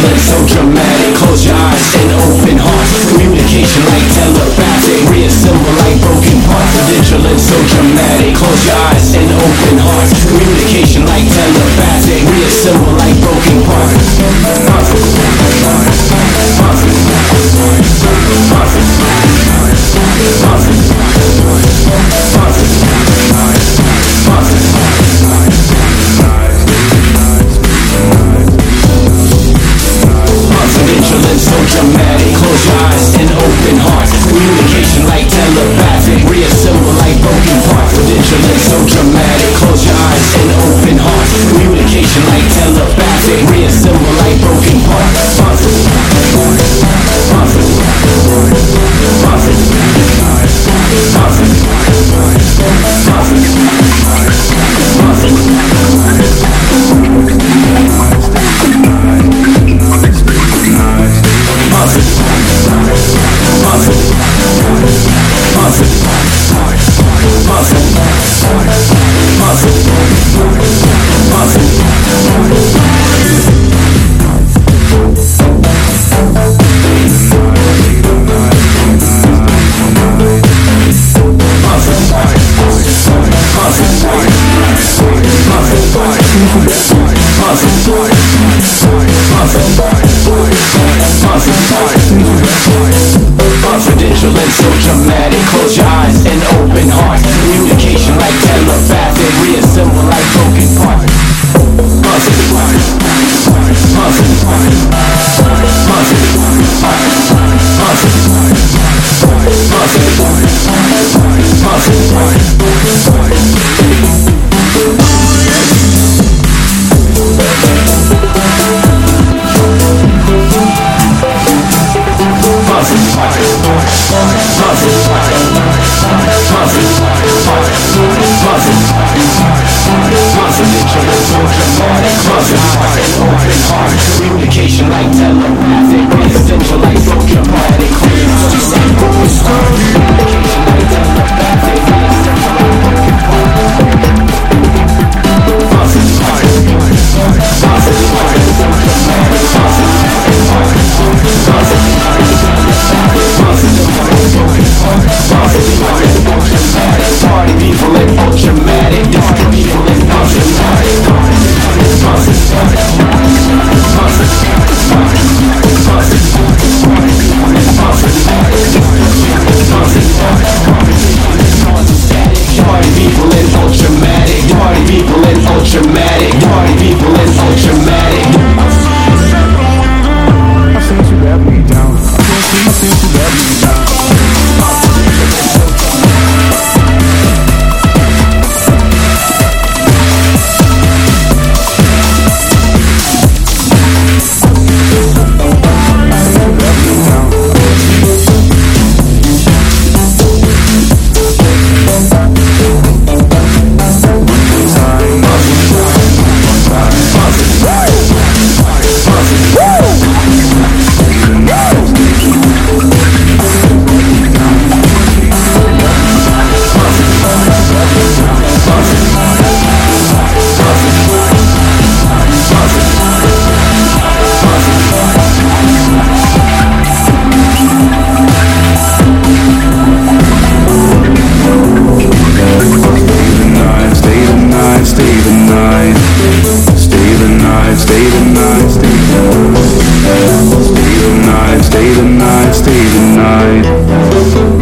so dramatic. Close your eyes and open hearts. Communication like telepathic. Reassemble like broken parts Vigilant, so dramatic. Close your eyes and open hearts. Communication like telepathic. Reassemble like broken parts parts Vigilant, so Confidential and so dramatic Close your Communication like telepathic Party people and ultramatic I stay the night, stay the night.